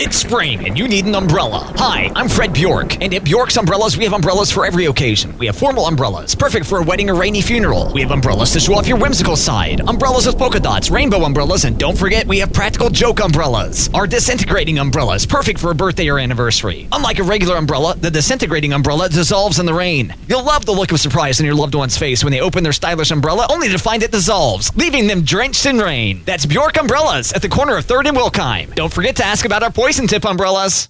It's spring and you need an umbrella. Hi, I'm Fred Bjork, and at Bjork's Umbrellas, we have umbrellas for every occasion. We have formal umbrellas, perfect for a wedding or rainy funeral. We have umbrellas to show off your whimsical side, umbrellas with polka dots, rainbow umbrellas, and don't forget, we have practical joke umbrellas. Our disintegrating umbrellas, perfect for a birthday or anniversary. Unlike a regular umbrella, the disintegrating umbrella dissolves in the rain. You'll love the look of surprise on your loved one's face when they open their stylish umbrella, only to find it dissolves, leaving them drenched in rain. That's Bjork Umbrellas at the corner of 3rd and Wilkheim. Don't forget to ask about our tip umbrellas.